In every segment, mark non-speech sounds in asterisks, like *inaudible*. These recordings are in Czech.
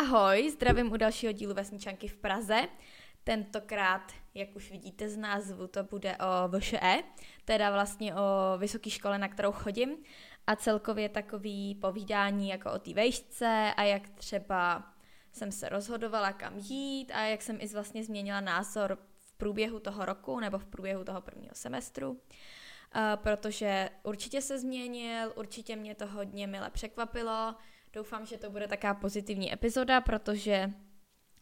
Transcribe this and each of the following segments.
Ahoj, zdravím u dalšího dílu Vesničanky v Praze. Tentokrát, jak už vidíte z názvu, to bude o VŠE, teda vlastně o vysoké škole, na kterou chodím a celkově takový povídání jako o té vejšce a jak třeba jsem se rozhodovala, kam jít a jak jsem i vlastně změnila názor v průběhu toho roku nebo v průběhu toho prvního semestru. Uh, protože určitě se změnil, určitě mě to hodně mile překvapilo. Doufám, že to bude taková pozitivní epizoda, protože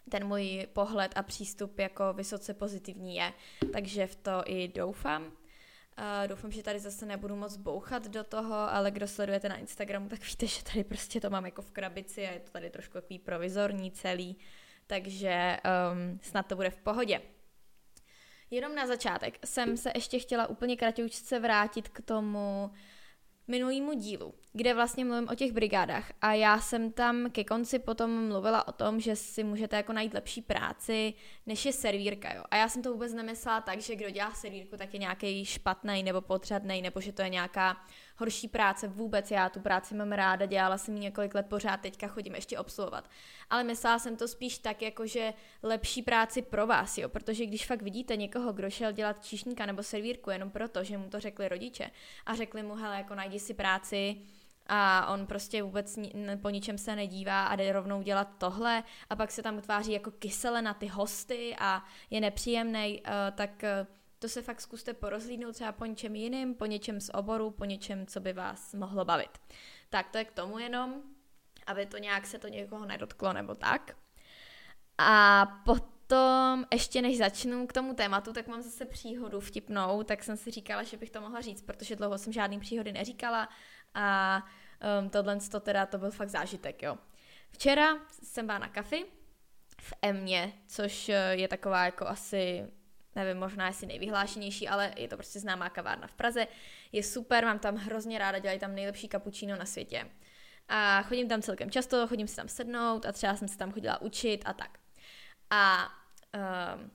ten můj pohled a přístup jako vysoce pozitivní je, takže v to i doufám. Uh, doufám, že tady zase nebudu moc bouchat do toho, ale kdo sledujete na Instagramu, tak víte, že tady prostě to mám jako v krabici a je to tady trošku takový provizorní celý, takže um, snad to bude v pohodě. Jenom na začátek jsem se ještě chtěla úplně kratějce vrátit k tomu minulýmu dílu, kde vlastně mluvím o těch brigádách a já jsem tam ke konci potom mluvila o tom, že si můžete jako najít lepší práci, než je servírka, jo. A já jsem to vůbec nemyslela tak, že kdo dělá servírku, tak je nějaký špatný nebo potřebný, nebo že to je nějaká horší práce vůbec. Já tu práci mám ráda, dělala jsem ji několik let pořád, teďka chodím ještě obsluhovat. Ale myslela jsem to spíš tak, jako že lepší práci pro vás, jo, protože když fakt vidíte někoho, kdo šel dělat číšníka nebo servírku jenom proto, že mu to řekli rodiče a řekli mu, hele, jako najdi si práci, a on prostě vůbec po ničem se nedívá a jde rovnou dělat tohle a pak se tam utváří jako kysele na ty hosty a je nepříjemný, uh, tak uh, to se fakt zkuste porozlídnout třeba po něčem jiným, po něčem z oboru, po něčem, co by vás mohlo bavit. Tak to je k tomu jenom, aby to nějak se to někoho nedotklo nebo tak. A potom, ještě než začnu k tomu tématu, tak mám zase příhodu vtipnou, tak jsem si říkala, že bych to mohla říct, protože dlouho jsem žádný příhody neříkala a um, tohle to teda, to byl fakt zážitek, jo. Včera jsem byla na kafi v Emě, což eh, je taková jako asi nevím, možná asi nejvyhlášenější, ale je to prostě známá kavárna v Praze. Je super, mám tam hrozně ráda, dělají tam nejlepší kapučíno na světě. A chodím tam celkem často, chodím si tam sednout a třeba jsem se tam chodila učit a tak. A um,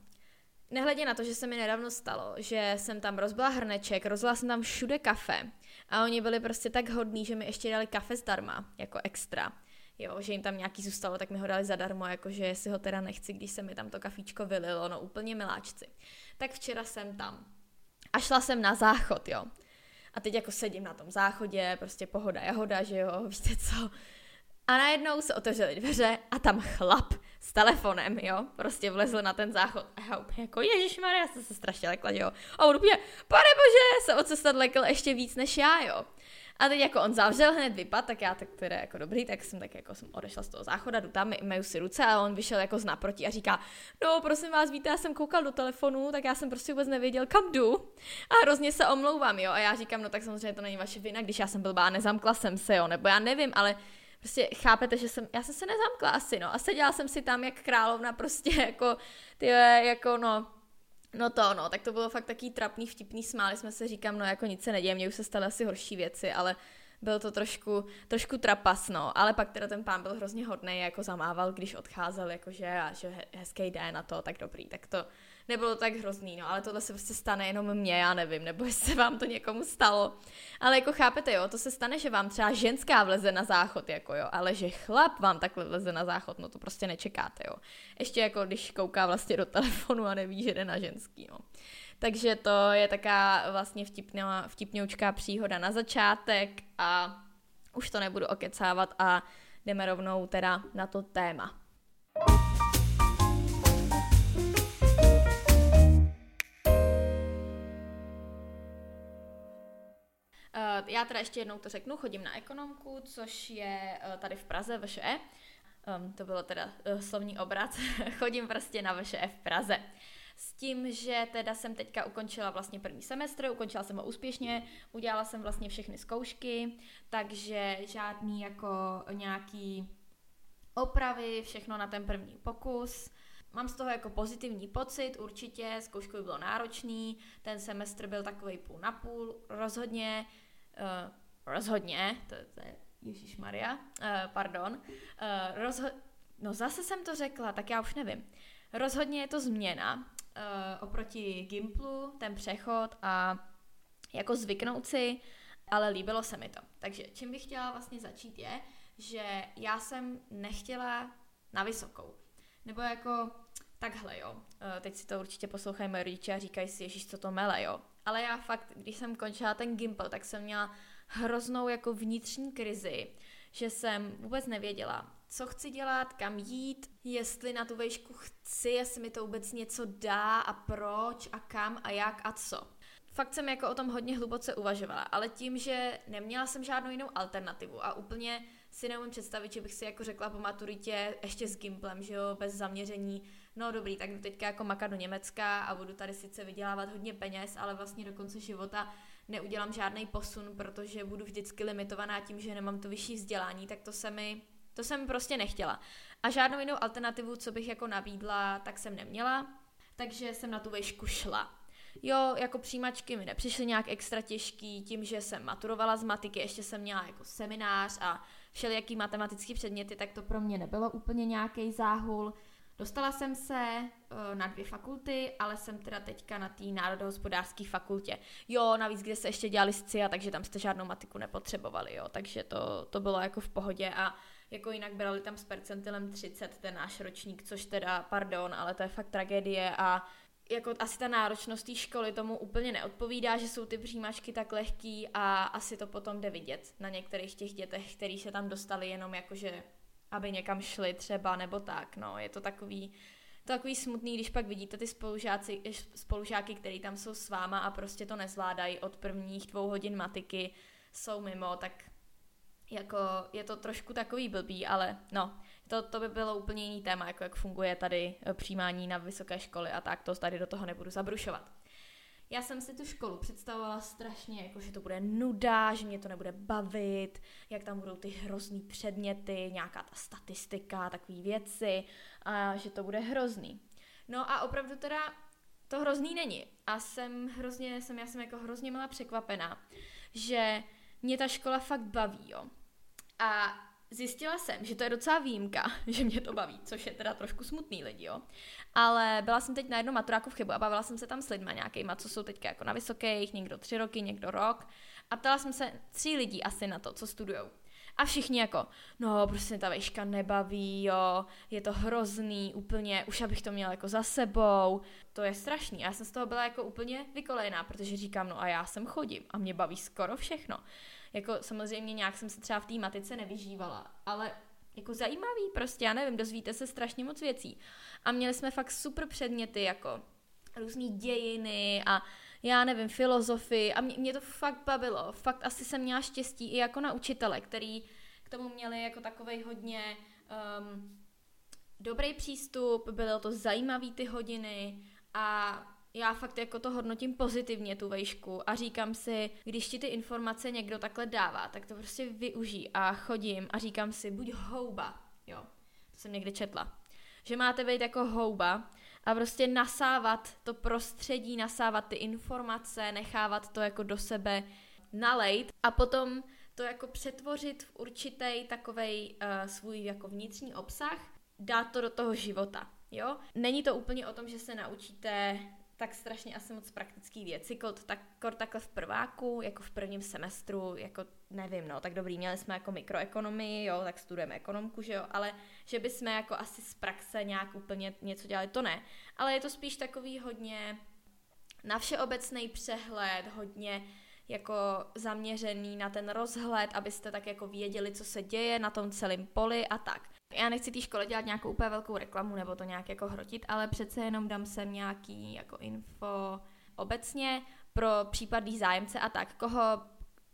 nehledě na to, že se mi nedávno stalo, že jsem tam rozbila hrneček, rozbila jsem tam všude kafe a oni byli prostě tak hodní, že mi ještě dali kafe zdarma, jako extra jo, že jim tam nějaký zůstalo, tak mi ho dali zadarmo, jakože si ho teda nechci, když se mi tam to kafíčko vylilo, no úplně miláčci. Tak včera jsem tam a šla jsem na záchod, jo. A teď jako sedím na tom záchodě, prostě pohoda jahoda, že jo, *laughs* víte co. A najednou se otevřely dveře a tam chlap s telefonem, jo, prostě vlezl na ten záchod. A já úplně jako, ježišmarja, já jsem se strašně lekla, jo. A on úplně, pane bože, se od cestat lekl ještě víc než já, jo. A teď jako on zavřel hned vypad, tak já tak teda jako dobrý, tak jsem tak jako jsem odešla z toho záchoda, jdu tam, myju si ruce a on vyšel jako z naproti a říká, no prosím vás, víte, já jsem koukal do telefonu, tak já jsem prostě vůbec nevěděl, kam jdu. A hrozně se omlouvám, jo, a já říkám, no tak samozřejmě to není vaše vina, když já jsem blbá, nezamkla jsem se, jo, nebo já nevím, ale prostě chápete, že jsem, já jsem se nezamkla asi, no, a seděla jsem si tam jak královna prostě *laughs* jako, ty jako no, No to no, tak to bylo fakt taký trapný, vtipný, smáli jsme se, říkám, no jako nic se neděje, mně už se staly asi horší věci, ale byl to trošku, trošku trapas, no, ale pak teda ten pán byl hrozně hodný, jako zamával, když odcházel, jakože a že hezký den na to, tak dobrý, tak to, nebylo tak hrozný, no, ale tohle se prostě stane jenom mně, já nevím, nebo *laughs* jestli se vám to někomu stalo. Ale jako chápete, jo, to se stane, že vám třeba ženská vleze na záchod, jako jo, ale že chlap vám takhle vleze na záchod, no to prostě nečekáte, jo. Ještě jako když kouká vlastně do telefonu a neví, že jde na ženský, no. Takže to je taká vlastně vtipná, vtipňoučká příhoda na začátek a už to nebudu okecávat a jdeme rovnou teda na to téma. Eh, já teda ještě jednou to řeknu, chodím na ekonomku, což je eh, tady v Praze, VŠE. Um, to bylo teda uh, slovní obrat. *laughs* chodím prostě na VŠE v Praze. S tím, že teda jsem teďka ukončila vlastně první semestr, ukončila jsem ho úspěšně, udělala jsem vlastně všechny zkoušky, takže žádný jako nějaký opravy, všechno na ten první pokus. Mám z toho jako pozitivní pocit, určitě, zkoušku by bylo náročný, ten semestr byl takový půl na půl, rozhodně, Uh, rozhodně, to, to je Ježíš Maria, uh, pardon. Uh, rozho- no zase jsem to řekla, tak já už nevím. Rozhodně je to změna uh, oproti Gimplu, ten přechod a jako zvyknout si, ale líbilo se mi to. Takže čím bych chtěla vlastně začít je, že já jsem nechtěla na vysokou. Nebo jako takhle, jo. Teď si to určitě poslouchají moje rodiče a říkají si, ježiš, co to mele, jo. Ale já fakt, když jsem končila ten Gimple, tak jsem měla hroznou jako vnitřní krizi, že jsem vůbec nevěděla, co chci dělat, kam jít, jestli na tu vejšku chci, jestli mi to vůbec něco dá a proč a kam a jak a co. Fakt jsem jako o tom hodně hluboce uvažovala, ale tím, že neměla jsem žádnou jinou alternativu a úplně si neumím představit, že bych si jako řekla po maturitě ještě s Gimplem, že jo, bez zaměření, no dobrý, tak teďka jako makat do Německa a budu tady sice vydělávat hodně peněz, ale vlastně do konce života neudělám žádný posun, protože budu vždycky limitovaná tím, že nemám to vyšší vzdělání, tak to se mi, to jsem prostě nechtěla. A žádnou jinou alternativu, co bych jako nabídla, tak jsem neměla, takže jsem na tu vejšku šla. Jo, jako přijímačky mi nepřišly nějak extra těžký, tím, že jsem maturovala z matiky, ještě jsem měla jako seminář a všelijaký matematický předměty, tak to pro mě nebylo úplně nějaký záhul. Dostala jsem se uh, na dvě fakulty, ale jsem teda teďka na té národohospodářské fakultě. Jo, navíc, kde se ještě dělali SCIA, takže tam jste žádnou matiku nepotřebovali, jo, takže to, to bylo jako v pohodě a jako jinak brali tam s percentilem 30 ten náš ročník, což teda, pardon, ale to je fakt tragédie a jako asi ta náročnost té školy tomu úplně neodpovídá, že jsou ty přijímačky tak lehký a asi to potom jde vidět na některých těch dětech, který se tam dostali jenom jakože, aby někam šli třeba nebo tak, no, je to takový, to takový smutný, když pak vidíte ty spolužáci, spolužáky, který tam jsou s váma a prostě to nezvládají od prvních dvou hodin matiky, jsou mimo, tak jako je to trošku takový blbý, ale no, to, to by bylo úplně jiný téma, jako jak funguje tady eh, přijímání na vysoké školy a tak, to tady do toho nebudu zabrušovat. Já jsem si tu školu představovala strašně, jako že to bude nuda, že mě to nebude bavit, jak tam budou ty hrozný předměty, nějaká ta statistika, takové věci a že to bude hrozný. No a opravdu teda to hrozný není. A jsem hrozně, jsem, já jsem jako hrozně byla překvapená, že mě ta škola fakt baví, jo. A zjistila jsem, že to je docela výjimka, *laughs* že mě to baví, což je teda trošku smutný lidi, jo. Ale byla jsem teď na jednom maturáku v chybu a bavila jsem se tam s lidma nějakýma, co jsou teďka jako na vysokých, někdo tři roky, někdo rok. A ptala jsem se tří lidí asi na to, co studujou. A všichni jako, no prostě ta vejška nebaví, jo, je to hrozný, úplně, už abych to měla jako za sebou, to je strašný. A já jsem z toho byla jako úplně vykolejná, protože říkám, no a já sem chodím a mě baví skoro všechno. Jako samozřejmě nějak jsem se třeba v té matice nevyžívala, ale jako zajímavý prostě, já nevím, dozvíte se strašně moc věcí. A měli jsme fakt super předměty, jako různý dějiny a já nevím, filozofii a mě, mě to fakt bavilo. Fakt asi jsem měla štěstí i jako na učitele, který k tomu měli jako takovej hodně um, dobrý přístup, bylo to zajímavý ty hodiny a já fakt jako to hodnotím pozitivně, tu vejšku a říkám si, když ti ty informace někdo takhle dává, tak to prostě využij a chodím a říkám si, buď houba, jo, to jsem někde četla, že máte být jako houba a prostě nasávat to prostředí, nasávat ty informace, nechávat to jako do sebe nalejt a potom to jako přetvořit v určitý takovej uh, svůj jako vnitřní obsah, dát to do toho života, jo. Není to úplně o tom, že se naučíte tak strašně asi moc praktický věci, kod, tak, kod takhle v prváku, jako v prvním semestru, jako nevím, no, tak dobrý, měli jsme jako mikroekonomii, jo, tak studujeme ekonomku, že jo, ale že bychom jako asi z praxe nějak úplně něco dělali, to ne. Ale je to spíš takový hodně na všeobecný přehled, hodně jako zaměřený na ten rozhled, abyste tak jako věděli, co se děje na tom celém poli a tak. Já nechci té škole dělat nějakou úplně velkou reklamu nebo to nějak jako hrotit, ale přece jenom dám sem nějaký jako info obecně pro případný zájemce a tak. Koho,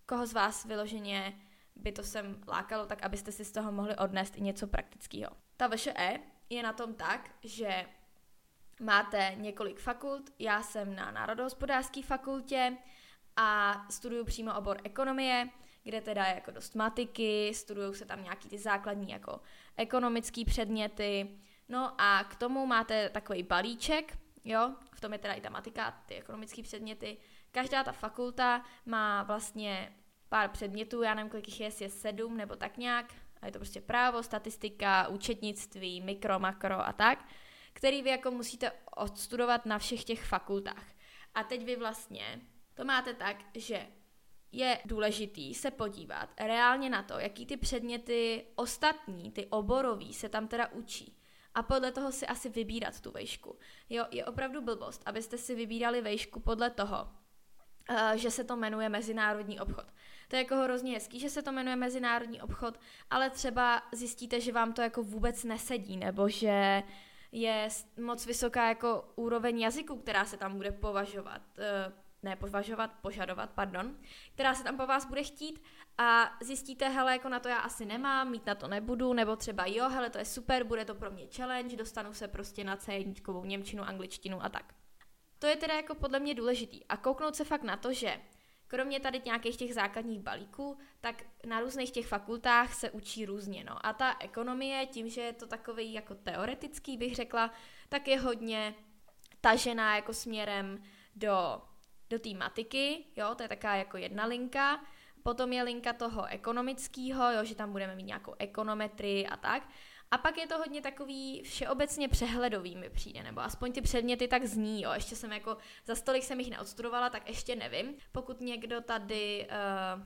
koho z vás vyloženě by to sem lákalo, tak abyste si z toho mohli odnést i něco praktického. Ta VŠE je na tom tak, že máte několik fakult, já jsem na Národohospodářské fakultě a studuju přímo obor ekonomie, kde teda je jako dost matiky, studují se tam nějaký ty základní jako ekonomické předměty, no a k tomu máte takový balíček, jo, v tom je teda i ta matika, ty ekonomické předměty. Každá ta fakulta má vlastně pár předmětů, já nevím, kolik jich je, jestli je sedm nebo tak nějak, a je to prostě právo, statistika, účetnictví, mikro, makro a tak, který vy jako musíte odstudovat na všech těch fakultách. A teď vy vlastně to máte tak, že je důležitý se podívat reálně na to, jaký ty předměty ostatní, ty oborový, se tam teda učí. A podle toho si asi vybírat tu vejšku. Jo, je opravdu blbost, abyste si vybírali vejšku podle toho, uh, že se to jmenuje mezinárodní obchod. To je jako hrozně hezký, že se to jmenuje mezinárodní obchod, ale třeba zjistíte, že vám to jako vůbec nesedí, nebo že je moc vysoká jako úroveň jazyku, která se tam bude považovat. Ne považovat, požadovat, pardon, která se tam po vás bude chtít a zjistíte, hele, jako na to já asi nemám, mít na to nebudu, nebo třeba jo, hele, to je super, bude to pro mě challenge, dostanu se prostě na C1 němčinu, angličtinu a tak. To je teda jako podle mě důležitý a kouknout se fakt na to, že kromě tady nějakých těch základních balíků, tak na různých těch fakultách se učí různě. No. A ta ekonomie, tím, že je to takový jako teoretický, bych řekla, tak je hodně tažená jako směrem do do té matiky, jo, to je taková jako jedna linka, potom je linka toho ekonomického, jo, že tam budeme mít nějakou ekonometrii a tak. A pak je to hodně takový všeobecně přehledový mi přijde, nebo aspoň ty předměty tak zní, jo. Ještě jsem jako, za stolik jsem jich neodstudovala, tak ještě nevím. Pokud někdo tady uh,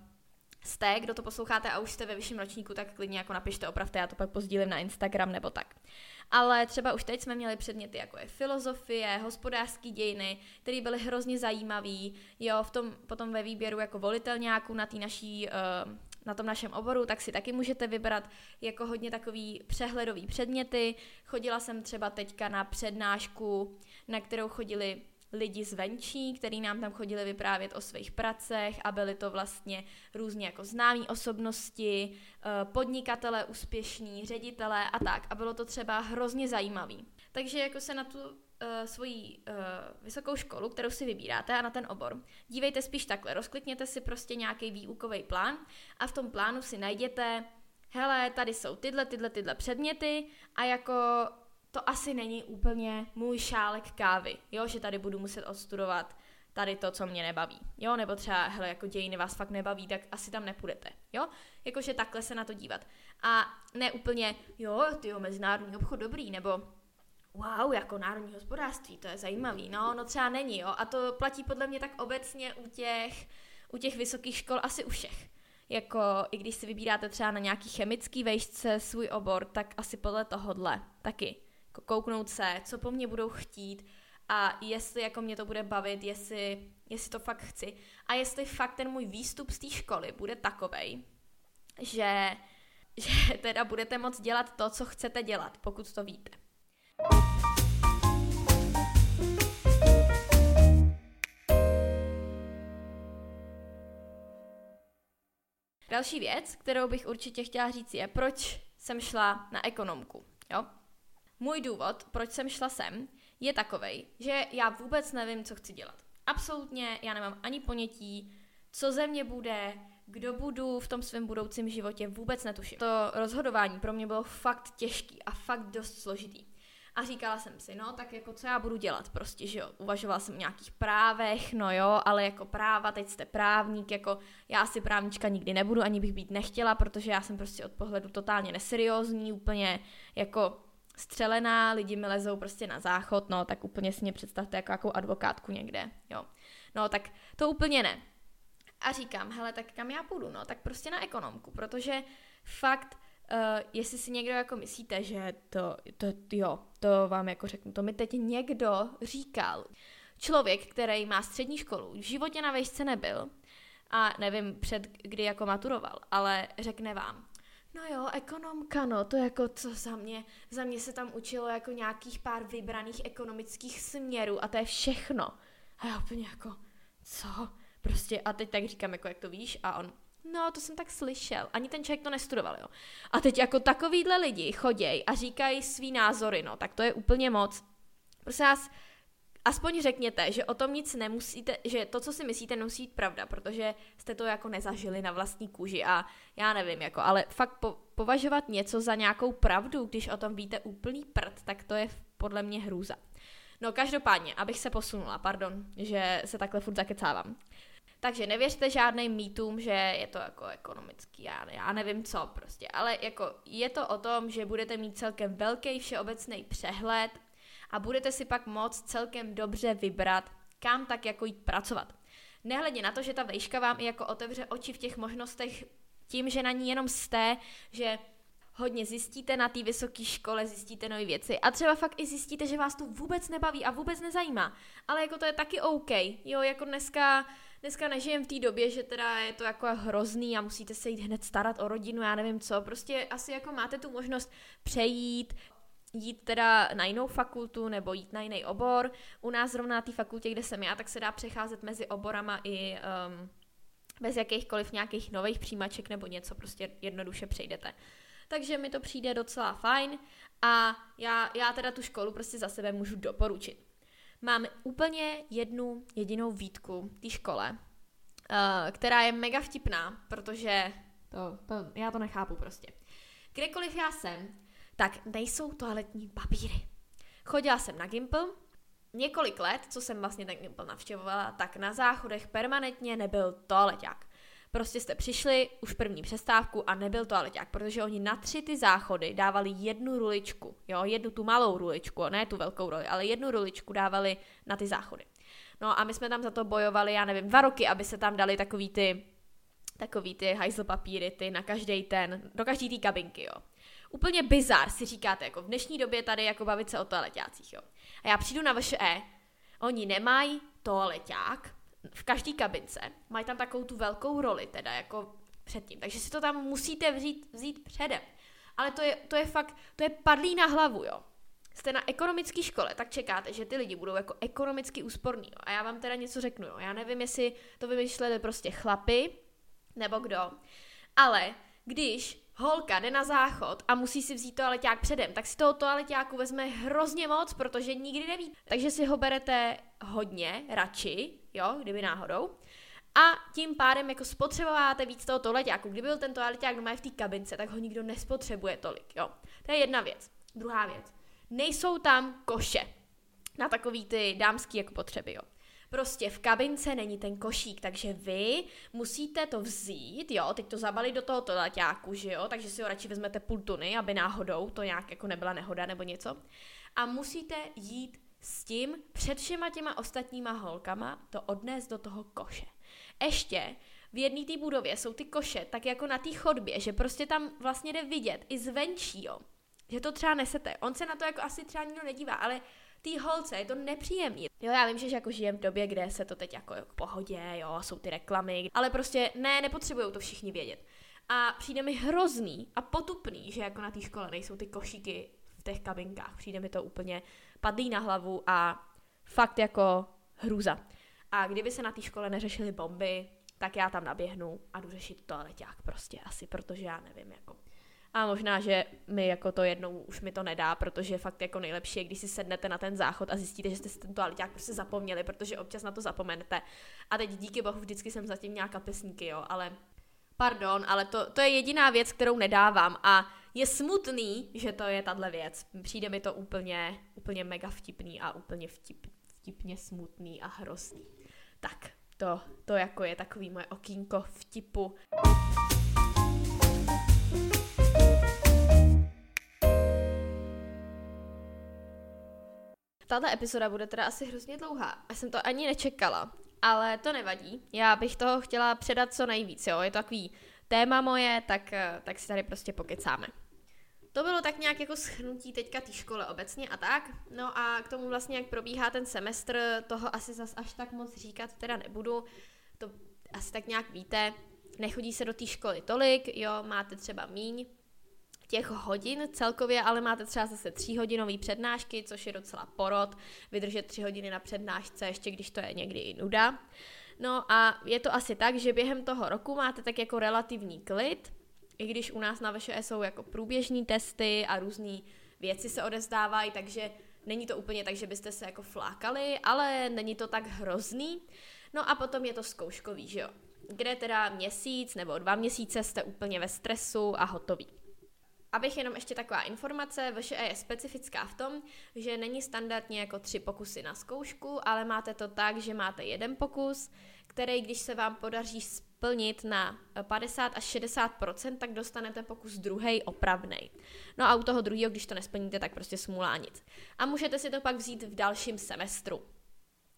jste, kdo to posloucháte a už jste ve vyšším ročníku, tak klidně jako napište, opravte, já to pak pozdílím na Instagram nebo tak. Ale třeba už teď jsme měli předměty jako je filozofie, hospodářské dějiny, které byly hrozně zajímavý. Jo, v tom, potom ve výběru jako volitelňáků na té naší uh, na tom našem oboru, tak si taky můžete vybrat jako hodně takový přehledový předměty. Chodila jsem třeba teďka na přednášku, na kterou chodili lidi zvenčí, který nám tam chodili vyprávět o svých pracech a byly to vlastně různě jako známí osobnosti, eh, podnikatelé úspěšní, ředitelé a tak. A bylo to třeba hrozně zajímavý. Takže jako se na tu uh, svoji uh, vysokou školu, kterou si vybíráte a na ten obor, dívejte spíš takhle, rozklikněte si prostě nějaký výukový plán a v tom plánu si najděte, hele, tady jsou tyhle, tyhle, tyhle předměty a jako to asi není úplně můj šálek kávy, jo, že tady budu muset odstudovat tady to, co mě nebaví, jo, nebo třeba, hele, jako dějiny vás fakt nebaví, tak asi tam nepůjdete, jo, jakože takhle se na to dívat. A ne úplně, jo, ty jo, mezinárodní obchod dobrý, nebo wow, jako národní hospodářství, to je zajímavý, no, no třeba není, jo, a to platí podle mě tak obecně u těch, u těch vysokých škol asi u všech. Jako, i když si vybíráte třeba na nějaký chemický vejšce svůj obor, tak asi podle tohohle taky kouknout se, co po mně budou chtít a jestli jako mě to bude bavit, jestli, jestli to fakt chci a jestli fakt ten můj výstup z té školy bude takovej, že, *laughs* že teda budete moct dělat to, co chcete dělat, pokud to víte. Další věc, kterou bych určitě chtěla říct, je, proč jsem šla na ekonomku. Jo? Můj důvod, proč jsem šla sem, je takový, že já vůbec nevím, co chci dělat. Absolutně já nemám ani ponětí, co ze mě bude, kdo budu v tom svém budoucím životě, vůbec netuším. To rozhodování pro mě bylo fakt těžký a fakt dost složitý. A říkala jsem si, no tak jako co já budu dělat prostě, že jo, uvažovala jsem o nějakých právech, no jo, ale jako práva, teď jste právník, jako já asi právnička nikdy nebudu, ani bych být nechtěla, protože já jsem prostě od pohledu totálně neseriózní, úplně jako střelená, lidi mi lezou prostě na záchod, no tak úplně si mě představte jako jakou advokátku někde, jo. No tak to úplně ne. A říkám, hele, tak kam já půjdu, no, tak prostě na ekonomku, protože fakt, uh, jestli si někdo jako myslíte, že to, to, jo, to vám jako řeknu, to mi teď někdo říkal. Člověk, který má střední školu, v životě na vejšce nebyl a nevím před kdy jako maturoval, ale řekne vám, No jo, ekonomka, no, to jako co za mě, za mě se tam učilo jako nějakých pár vybraných ekonomických směrů a to je všechno. A já úplně jako, co? Prostě a teď tak říkám, jako jak to víš a on, no to jsem tak slyšel, ani ten člověk to nestudoval, jo. A teď jako takovýhle lidi choděj a říkají svý názory, no, tak to je úplně moc. Prosím vás, aspoň řekněte, že o tom nic nemusíte, že to, co si myslíte, nemusí být pravda, protože jste to jako nezažili na vlastní kůži a já nevím, jako, ale fakt po, považovat něco za nějakou pravdu, když o tom víte úplný prd, tak to je podle mě hrůza. No každopádně, abych se posunula, pardon, že se takhle furt zakecávám. Takže nevěřte žádným mýtům, že je to jako ekonomický, já, já nevím co prostě, ale jako je to o tom, že budete mít celkem velký všeobecný přehled a budete si pak moct celkem dobře vybrat, kam tak jako jít pracovat. Nehledě na to, že ta vejška vám i jako otevře oči v těch možnostech tím, že na ní jenom jste, že hodně zjistíte na té vysoké škole, zjistíte nové věci a třeba fakt i zjistíte, že vás to vůbec nebaví a vůbec nezajímá. Ale jako to je taky OK. Jo, jako dneska, dneska nežijem v té době, že teda je to jako hrozný a musíte se jít hned starat o rodinu, já nevím co. Prostě asi jako máte tu možnost přejít, jít teda na jinou fakultu nebo jít na jiný obor. U nás zrovna na té fakultě, kde jsem já, tak se dá přecházet mezi oborama i um, bez jakýchkoliv nějakých nových přijímaček nebo něco, prostě jednoduše přejdete. Takže mi to přijde docela fajn a já, já teda tu školu prostě za sebe můžu doporučit. Mám úplně jednu jedinou výtku té škole, uh, která je mega vtipná, protože to, to, já to nechápu prostě. Kdekoliv já jsem, tak nejsou toaletní papíry. Chodila jsem na Gimple, několik let, co jsem vlastně ten Gimple navštěvovala, tak na záchodech permanentně nebyl toaleťák. Prostě jste přišli už první přestávku a nebyl toaleťák, protože oni na tři ty záchody dávali jednu ruličku, jo, jednu tu malou ruličku, ne tu velkou roli, ale jednu ruličku dávali na ty záchody. No a my jsme tam za to bojovali, já nevím, dva roky, aby se tam dali takový ty takový ty hajzl papíry, ty na každý ten, do každý té kabinky, jo. Úplně bizar si říkáte, jako v dnešní době tady jako bavit se o toaleťácích, jo. A já přijdu na VŠE, oni nemají toaleťák, v každé kabince mají tam takovou tu velkou roli, teda jako předtím. Takže si to tam musíte vzít, vzít předem. Ale to je, to je fakt, to je padlý na hlavu, jo. Jste na ekonomické škole, tak čekáte, že ty lidi budou jako ekonomicky úsporní. A já vám teda něco řeknu, jo. Já nevím, jestli to vymýšleli prostě chlapy, nebo kdo. Ale když holka jde na záchod a musí si vzít toaleťák předem, tak si toho toaleťáku vezme hrozně moc, protože nikdy neví. Takže si ho berete hodně, radši, jo, kdyby náhodou. A tím pádem jako spotřebováte víc toho toaleťáku. Kdyby byl ten toaleťák doma v té kabince, tak ho nikdo nespotřebuje tolik, jo. To je jedna věc. Druhá věc. Nejsou tam koše na takový ty dámský jako potřeby, jo. Prostě v kabince není ten košík, takže vy musíte to vzít, jo, teď to zabalit do toho toaleťáku, že jo, takže si ho radši vezmete půl tuny, aby náhodou to nějak jako nebyla nehoda nebo něco. A musíte jít s tím před všema těma ostatníma holkama to odnést do toho koše. Ještě v jedné té budově jsou ty koše tak jako na té chodbě, že prostě tam vlastně jde vidět i zvenčí, jo. Že to třeba nesete. On se na to jako asi třeba nikdo nedívá, ale té holce je to nepříjemný. Jo, já vím, že jako žijem v době, kde se to teď jako k pohodě, jo, jsou ty reklamy, ale prostě ne, nepotřebují to všichni vědět. A přijde mi hrozný a potupný, že jako na té škole nejsou ty košíky v těch kabinkách. Přijde mi to úplně padlý na hlavu a fakt jako hrůza. A kdyby se na té škole neřešily bomby, tak já tam naběhnu a jdu řešit toaleťák prostě asi, protože já nevím, jako a možná, že mi jako to jednou už mi to nedá, protože fakt jako nejlepší je, když si sednete na ten záchod a zjistíte, že jste si ten toaleťák prostě zapomněli, protože občas na to zapomenete. A teď díky bohu vždycky jsem zatím nějaká pesníky, jo, ale pardon, ale to, to je jediná věc, kterou nedávám a je smutný, že to je tahle věc. Přijde mi to úplně, úplně mega vtipný a úplně vtip, vtipně smutný a hrozný. Tak, to, to jako je takový moje okýnko vtipu. Tato epizoda bude teda asi hrozně dlouhá. Já jsem to ani nečekala, ale to nevadí. Já bych toho chtěla předat co nejvíc, jo. Je to takový téma moje, tak, eh, tak si tady prostě pokecáme. To bylo tak nějak jako schnutí teďka té škole obecně a tak. No a k tomu vlastně, jak probíhá ten semestr, toho asi zas až tak moc říkat teda nebudu. To asi tak nějak víte. Nechodí se do té školy tolik, jo, máte třeba míň těch hodin celkově, ale máte třeba zase tříhodinové přednášky, což je docela porod, vydržet tři hodiny na přednášce, ještě když to je někdy i nuda. No a je to asi tak, že během toho roku máte tak jako relativní klid, i když u nás na VŠE jsou jako průběžní testy a různé věci se odezdávají, takže není to úplně tak, že byste se jako flákali, ale není to tak hrozný. No a potom je to zkouškový, že jo? Kde teda měsíc nebo dva měsíce jste úplně ve stresu a hotový. Abych jenom ještě taková informace, VŠE je specifická v tom, že není standardně jako tři pokusy na zkoušku, ale máte to tak, že máte jeden pokus, který, když se vám podaří splnit na 50 až 60 tak dostanete pokus druhý opravný. No a u toho druhého, když to nesplníte, tak prostě smůlá nic. A můžete si to pak vzít v dalším semestru.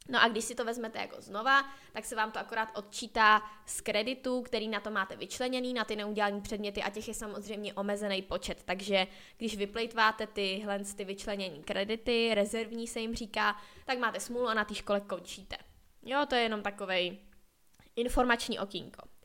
No a když si to vezmete jako znova, tak se vám to akorát odčítá z kreditu, který na to máte vyčleněný, na ty neudělané předměty a těch je samozřejmě omezený počet. Takže když vyplejtváte tyhle ty vyčlenění kredity, rezervní se jim říká, tak máte smůlu a na té škole končíte. Jo, to je jenom takovej informační okýnko.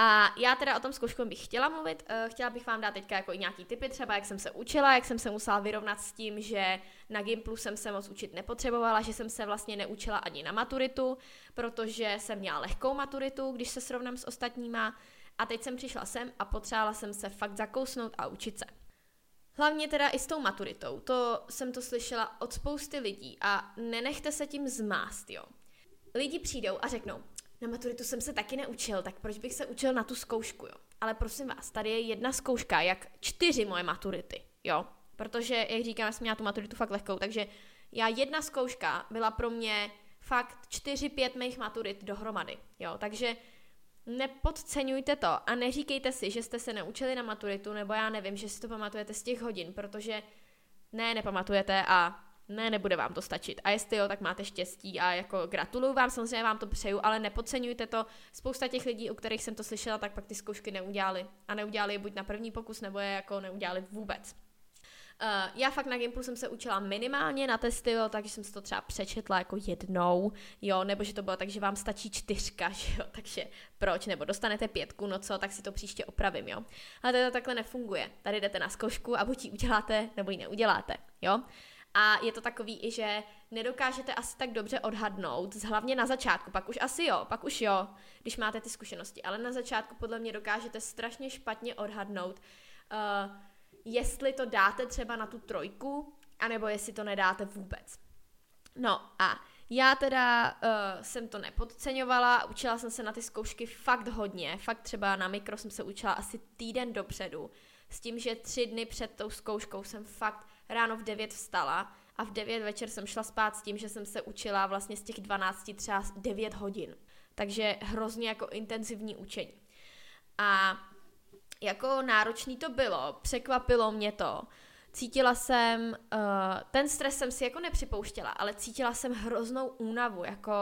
A já teda o tom zkoušku bych chtěla mluvit, uh, chtěla bych vám dát teďka jako i nějaký typy, třeba jak jsem se učila, jak jsem se musela vyrovnat s tím, že na Gimplu jsem se moc učit nepotřebovala, že jsem se vlastně neučila ani na maturitu, protože jsem měla lehkou maturitu, když se srovnám s ostatníma. A teď jsem přišla sem a potřebovala jsem se fakt zakousnout a učit se. Hlavně teda i s tou maturitou, to jsem to slyšela od spousty lidí a nenechte se tím zmást, jo. Lidi přijdou a řeknou, na maturitu jsem se taky neučil, tak proč bych se učil na tu zkoušku, jo? Ale prosím vás, tady je jedna zkouška, jak čtyři moje maturity, jo? Protože, jak říkám, já jsem měla tu maturitu fakt lehkou, takže já jedna zkouška byla pro mě fakt čtyři, pět mých maturit dohromady, jo? Takže nepodceňujte to a neříkejte si, že jste se neučili na maturitu, nebo já nevím, že si to pamatujete z těch hodin, protože ne, nepamatujete a ne, nebude vám to stačit. A jestli jo, tak máte štěstí a jako gratuluju vám, samozřejmě vám to přeju, ale nepodceňujte to. Spousta těch lidí, u kterých jsem to slyšela, tak pak ty zkoušky neudělali. A neudělali je buď na první pokus, nebo je jako neudělali vůbec. Uh, já fakt na Gimplu jsem se učila minimálně na testy, jo, takže jsem si to třeba přečetla jako jednou, jo, nebo že to bylo tak, že vám stačí čtyřka, *laughs* že jo, takže proč, nebo dostanete pětku, no co, tak si to příště opravím, jo. Ale to takhle nefunguje. Tady jdete na zkoušku a buď ji uděláte, nebo ji neuděláte, jo. A je to takový i, že nedokážete asi tak dobře odhadnout, hlavně na začátku, pak už asi jo, pak už jo, když máte ty zkušenosti, ale na začátku podle mě dokážete strašně špatně odhadnout, uh, jestli to dáte třeba na tu trojku, anebo jestli to nedáte vůbec. No a já teda uh, jsem to nepodceňovala, učila jsem se na ty zkoušky fakt hodně, fakt třeba na mikro jsem se učila asi týden dopředu, s tím, že tři dny před tou zkouškou jsem fakt ráno v 9 vstala a v 9 večer jsem šla spát s tím, že jsem se učila vlastně z těch 12 třeba 9 hodin. Takže hrozně jako intenzivní učení. A jako náročný to bylo, překvapilo mě to. Cítila jsem, uh, ten stres jsem si jako nepřipouštěla, ale cítila jsem hroznou únavu, jako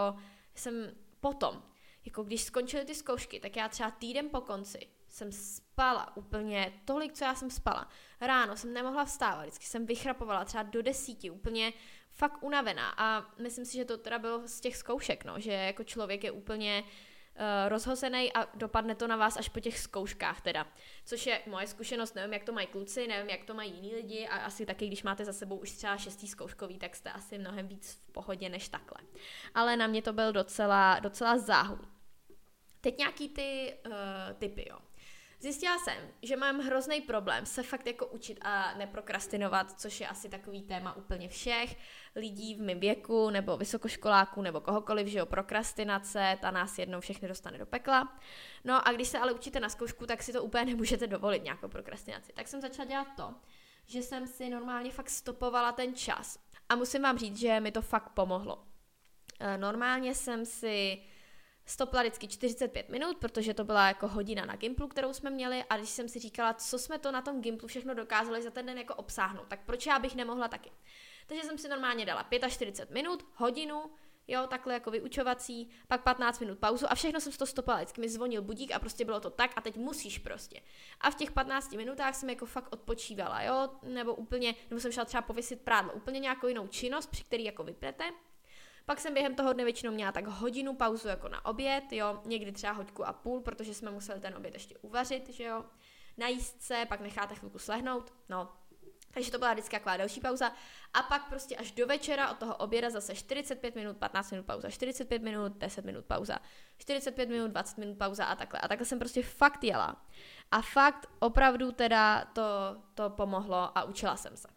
jsem potom, jako když skončily ty zkoušky, tak já třeba týden po konci jsem spala úplně tolik, co já jsem spala. Ráno jsem nemohla vstávat, vždycky jsem vychrapovala třeba do desíti, úplně fakt unavená a myslím si, že to teda bylo z těch zkoušek, no, že jako člověk je úplně uh, rozhozený a dopadne to na vás až po těch zkouškách teda. Což je moje zkušenost, nevím, jak to mají kluci, nevím, jak to mají jiní lidi a asi taky, když máte za sebou už třeba šestý zkouškový, tak jste asi mnohem víc v pohodě než takhle. Ale na mě to byl docela, docela záhul. Teď nějaký ty uh, typy, jo. Zjistila jsem, že mám hrozný problém se fakt jako učit a neprokrastinovat, což je asi takový téma úplně všech lidí v mém věku, nebo vysokoškoláků, nebo kohokoliv, že jo, prokrastinace, ta nás jednou všechny dostane do pekla. No a když se ale učíte na zkoušku, tak si to úplně nemůžete dovolit, nějakou prokrastinaci. Tak jsem začala dělat to, že jsem si normálně fakt stopovala ten čas. A musím vám říct, že mi to fakt pomohlo. Eh, normálně jsem si stopla vždycky 45 minut, protože to byla jako hodina na Gimplu, kterou jsme měli a když jsem si říkala, co jsme to na tom Gimplu všechno dokázali za ten den jako obsáhnout, tak proč já bych nemohla taky. Takže jsem si normálně dala 45 minut, hodinu, jo, takhle jako vyučovací, pak 15 minut pauzu a všechno jsem si to stopala, vždycky mi zvonil budík a prostě bylo to tak a teď musíš prostě. A v těch 15 minutách jsem jako fakt odpočívala, jo, nebo úplně, nebo jsem šla třeba pověsit prádlo, úplně nějakou jinou činnost, při který jako vyprete pak jsem během toho dne většinou měla tak hodinu pauzu jako na oběd, jo, někdy třeba hoďku a půl, protože jsme museli ten oběd ještě uvařit, že jo. Najíst se, pak necháte chvilku slehnout, no, takže to byla vždycky taková další pauza. A pak prostě až do večera od toho oběda zase 45 minut, 15 minut pauza, 45 minut, 10 minut pauza, 45 minut, 20 minut pauza a takhle. A takhle jsem prostě fakt jela. A fakt opravdu teda to, to pomohlo a učila jsem se.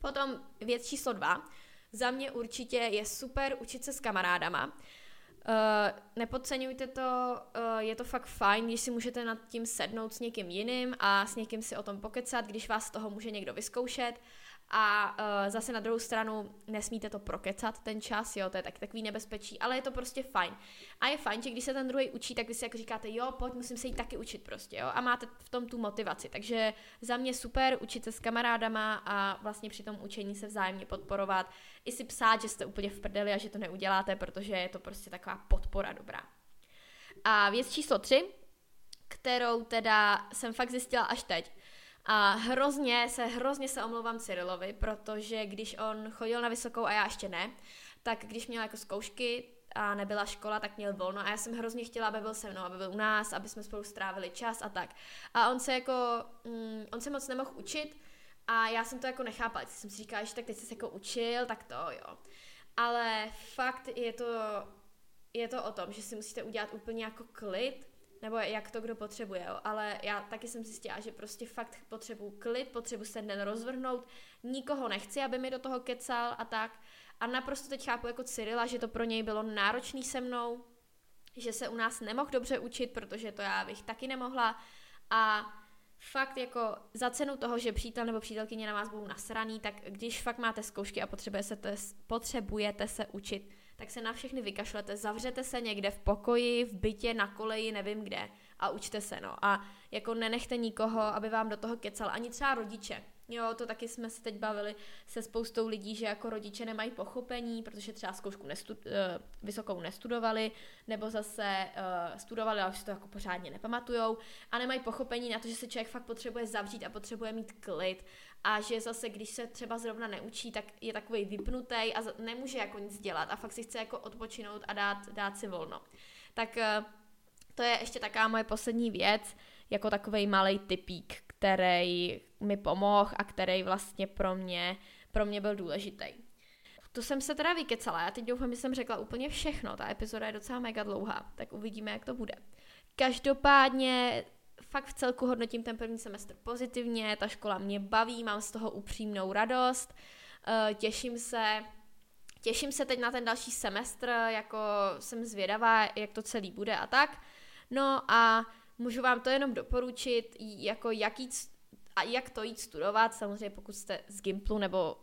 Potom věc číslo dva, za mě určitě je super učit se s kamarádama. Uh, nepodceňujte to, uh, je to fakt fajn, když si můžete nad tím sednout s někým jiným a s někým si o tom pokecat, když vás z toho může někdo vyzkoušet. A uh, zase na druhou stranu nesmíte to prokecat ten čas, jo, to je tak, takový nebezpečí, ale je to prostě fajn. A je fajn, že když se ten druhý učí, tak vy si jako říkáte, jo, pojď, musím se jí taky učit prostě, jo, a máte v tom tu motivaci. Takže za mě super učit se s kamarádama a vlastně při tom učení se vzájemně podporovat. I si psát, že jste úplně v prdeli a že to neuděláte, protože je to prostě taková podpora dobrá. A věc číslo tři, kterou teda jsem fakt zjistila až teď, a hrozně se, hrozně se omlouvám Cyrilovi, protože když on chodil na vysokou a já ještě ne, tak když měl jako zkoušky a nebyla škola, tak měl volno a já jsem hrozně chtěla, aby byl se mnou, aby byl u nás, aby jsme spolu strávili čas a tak. A on se jako, mm, on se moc nemohl učit a já jsem to jako nechápala, jsem si říkala, že tak teď jsi se jako učil, tak to jo. Ale fakt je to, je to o tom, že si musíte udělat úplně jako klid, nebo jak to kdo potřebuje, jo. ale já taky jsem zjistila, že prostě fakt potřebuju klid, potřebuji se den rozvrhnout, nikoho nechci, aby mi do toho kecal a tak. A naprosto teď chápu jako Cyrila, že to pro něj bylo náročný se mnou, že se u nás nemohl dobře učit, protože to já bych taky nemohla. A fakt jako za cenu toho, že přítel nebo přítelkyně na vás budou nasraný, tak když fakt máte zkoušky a potřebujete se, potřebujete se učit, tak se na všechny vykašlete, zavřete se někde v pokoji, v bytě, na koleji, nevím kde a učte se, no. A jako nenechte nikoho, aby vám do toho kecal, ani třeba rodiče. Jo, to taky jsme se teď bavili se spoustou lidí, že jako rodiče nemají pochopení, protože třeba zkoušku nestud, uh, vysokou nestudovali, nebo zase uh, studovali, ale už si to jako pořádně nepamatujou a nemají pochopení na to, že se člověk fakt potřebuje zavřít a potřebuje mít klid a že zase, když se třeba zrovna neučí, tak je takový vypnutý a nemůže jako nic dělat a fakt si chce jako odpočinout a dát, dát si volno. Tak uh, to je ještě taká moje poslední věc, jako takový malý typík, který mi pomohl a který vlastně pro mě, pro mě byl důležitý. To jsem se teda vykecala, já teď doufám, že jsem řekla úplně všechno, ta epizoda je docela mega dlouhá, tak uvidíme, jak to bude. Každopádně fakt v celku hodnotím ten první semestr pozitivně, ta škola mě baví, mám z toho upřímnou radost, eh, těším se, těším se teď na ten další semestr, jako jsem zvědavá, jak to celý bude a tak. No a můžu vám to jenom doporučit, jako jak, jít, a jak to jít studovat, samozřejmě pokud jste z Gimplu nebo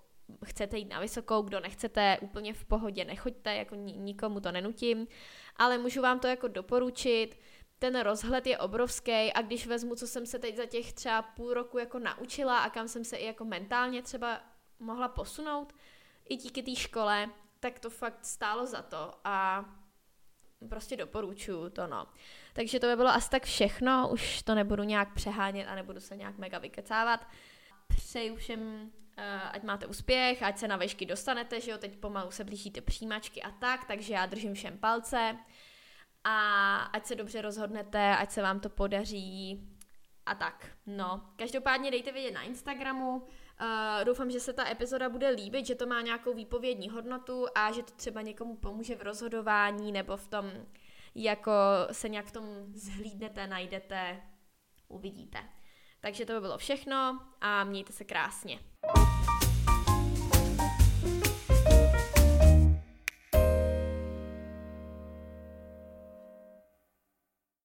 chcete jít na vysokou, kdo nechcete, úplně v pohodě nechoďte, jako nikomu to nenutím, ale můžu vám to jako doporučit, ten rozhled je obrovský a když vezmu, co jsem se teď za těch třeba půl roku jako naučila a kam jsem se i jako mentálně třeba mohla posunout, i díky té škole, tak to fakt stálo za to a prostě doporučuju to, no. Takže to by bylo asi tak všechno, už to nebudu nějak přehánět a nebudu se nějak mega vykecávat. Přeju všem, eh, ať máte úspěch, ať se na vešky dostanete, že jo, teď pomalu se blížíte přijímačky a tak, takže já držím všem palce a ať se dobře rozhodnete, ať se vám to podaří a tak. No, každopádně dejte vědět na Instagramu, uh, doufám, že se ta epizoda bude líbit, že to má nějakou výpovědní hodnotu a že to třeba někomu pomůže v rozhodování nebo v tom, jako se nějak v tom zhlídnete, najdete, uvidíte. Takže to by bylo všechno a mějte se krásně.